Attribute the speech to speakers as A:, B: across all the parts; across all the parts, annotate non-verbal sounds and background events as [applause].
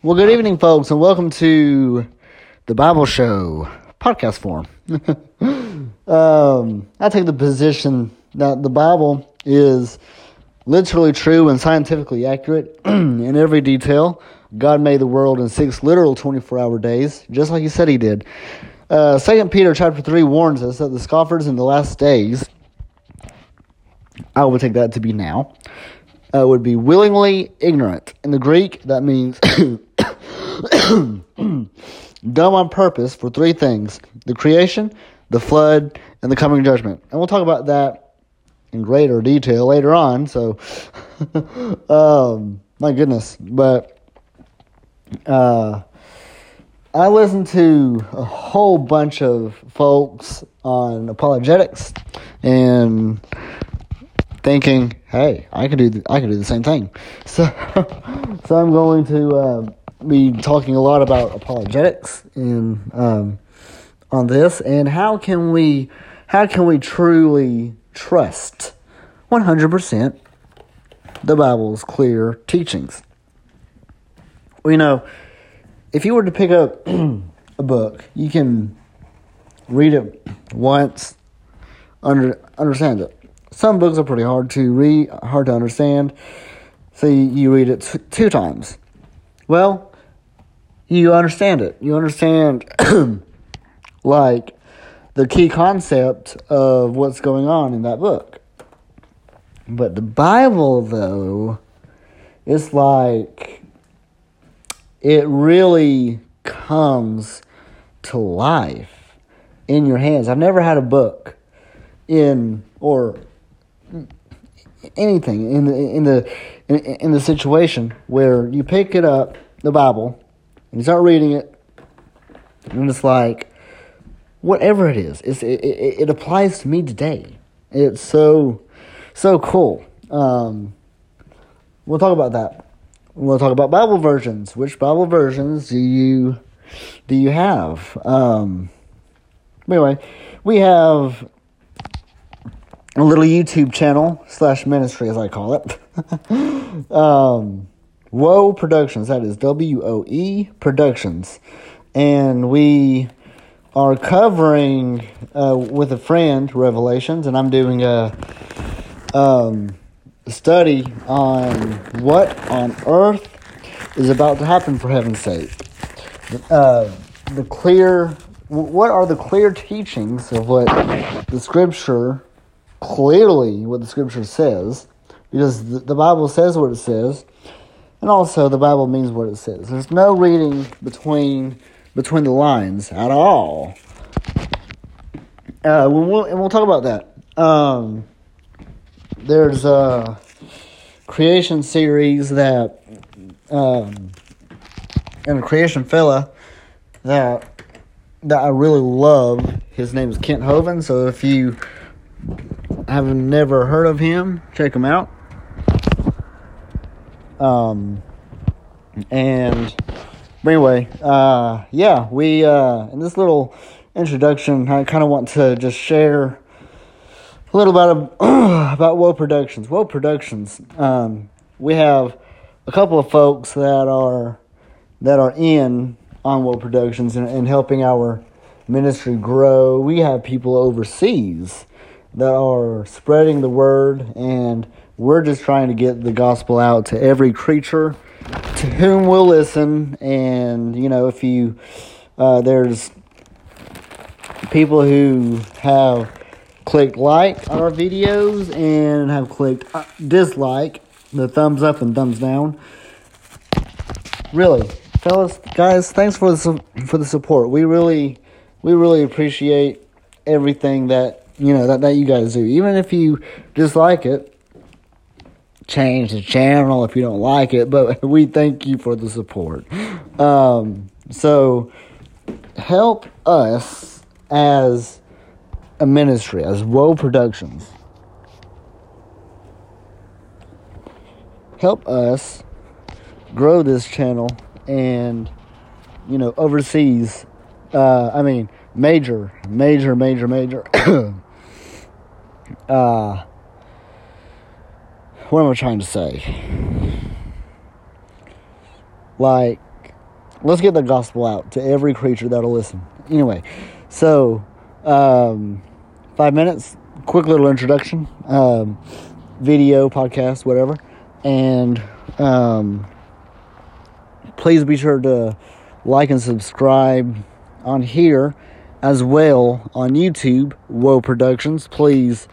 A: Well, good evening, folks, and welcome to the Bible Show podcast form. [laughs] um, I take the position that the Bible is literally true and scientifically accurate [clears throat] in every detail. God made the world in six literal 24 hour days, just like He said He did. Uh, 2 Peter chapter 3 warns us that the scoffers in the last days, I would take that to be now, uh, would be willingly ignorant. In the Greek, that means [clears throat] [coughs] dumb on purpose for three things the creation, the flood, and the coming judgment. And we'll talk about that in greater detail later on. So, [laughs] um, my goodness. But uh, I listened to a whole bunch of folks on apologetics and thinking, "Hey, I can do the, I can do the same thing." [laughs] So, so I'm going to uh, be talking a lot about apologetics and um, on this, and how can we how can we truly trust 100% the Bible's clear teachings? Well, you know, if you were to pick up [clears throat] a book, you can read it once, under understand it. Some books are pretty hard to read, hard to understand, so you, you read it t- two times. Well, you understand it. You understand, [clears throat] like, the key concept of what's going on in that book. But the Bible, though, it's like it really comes to life in your hands. I've never had a book in or anything in the in the in, in the situation where you pick it up, the Bible, and you start reading it, and it's like whatever it is, it's, it, it, it applies to me today. It's so so cool. Um, we'll talk about that. We'll talk about Bible versions. Which Bible versions do you do you have? Um, anyway, we have a little YouTube channel slash ministry, as I call it. [laughs] um, Woe Productions. That is W O E Productions, and we are covering uh, with a friend Revelations, and I'm doing a um, study on what on earth is about to happen for heaven's sake. Uh, the clear, what are the clear teachings of what the scripture clearly what the scripture says, because the, the Bible says what it says, and also the Bible means what it says. There's no reading between between the lines at all. Uh, we'll, and we'll talk about that. Um, there's a creation series that, um, and a creation fella that that I really love. His name is Kent Hovind. So if you have never heard of him, check him out. Um, and but anyway, uh, yeah, we uh, in this little introduction, I kind of want to just share a little about [clears throat] about Woe Productions. Woe Productions. Um, we have a couple of folks that are that are in on Woe Productions and, and helping our ministry grow. We have people overseas that are spreading the word, and we're just trying to get the gospel out to every creature to whom we'll listen. And you know, if you uh, there's people who have clicked like on our videos and have clicked uh, dislike, the thumbs up and thumbs down. Really, fellas, guys, thanks for the for the support. We really, we really appreciate everything that you know that, that you guys do. Even if you dislike it, change the channel if you don't like it. But [laughs] we thank you for the support. Um, so help us as a ministry, as Woe Productions. Help us grow this channel and you know overseas uh, i mean major major major major [coughs] uh, what am I trying to say? Like, let's get the gospel out to every creature that'll listen. Anyway, so um, five minutes, quick little introduction, um, video, podcast, whatever, and um, please be sure to like and subscribe on here as well on YouTube, Woe Productions. Please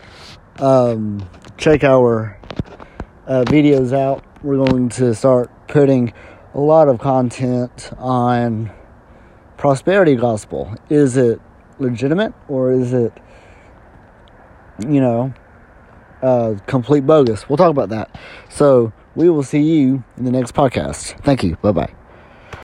A: um, check our uh, videos out. We're going to start putting a lot of content on prosperity gospel. Is it legitimate or is it, you know, uh, complete bogus? We'll talk about that. So we will see you in the next podcast. Thank you. Bye bye.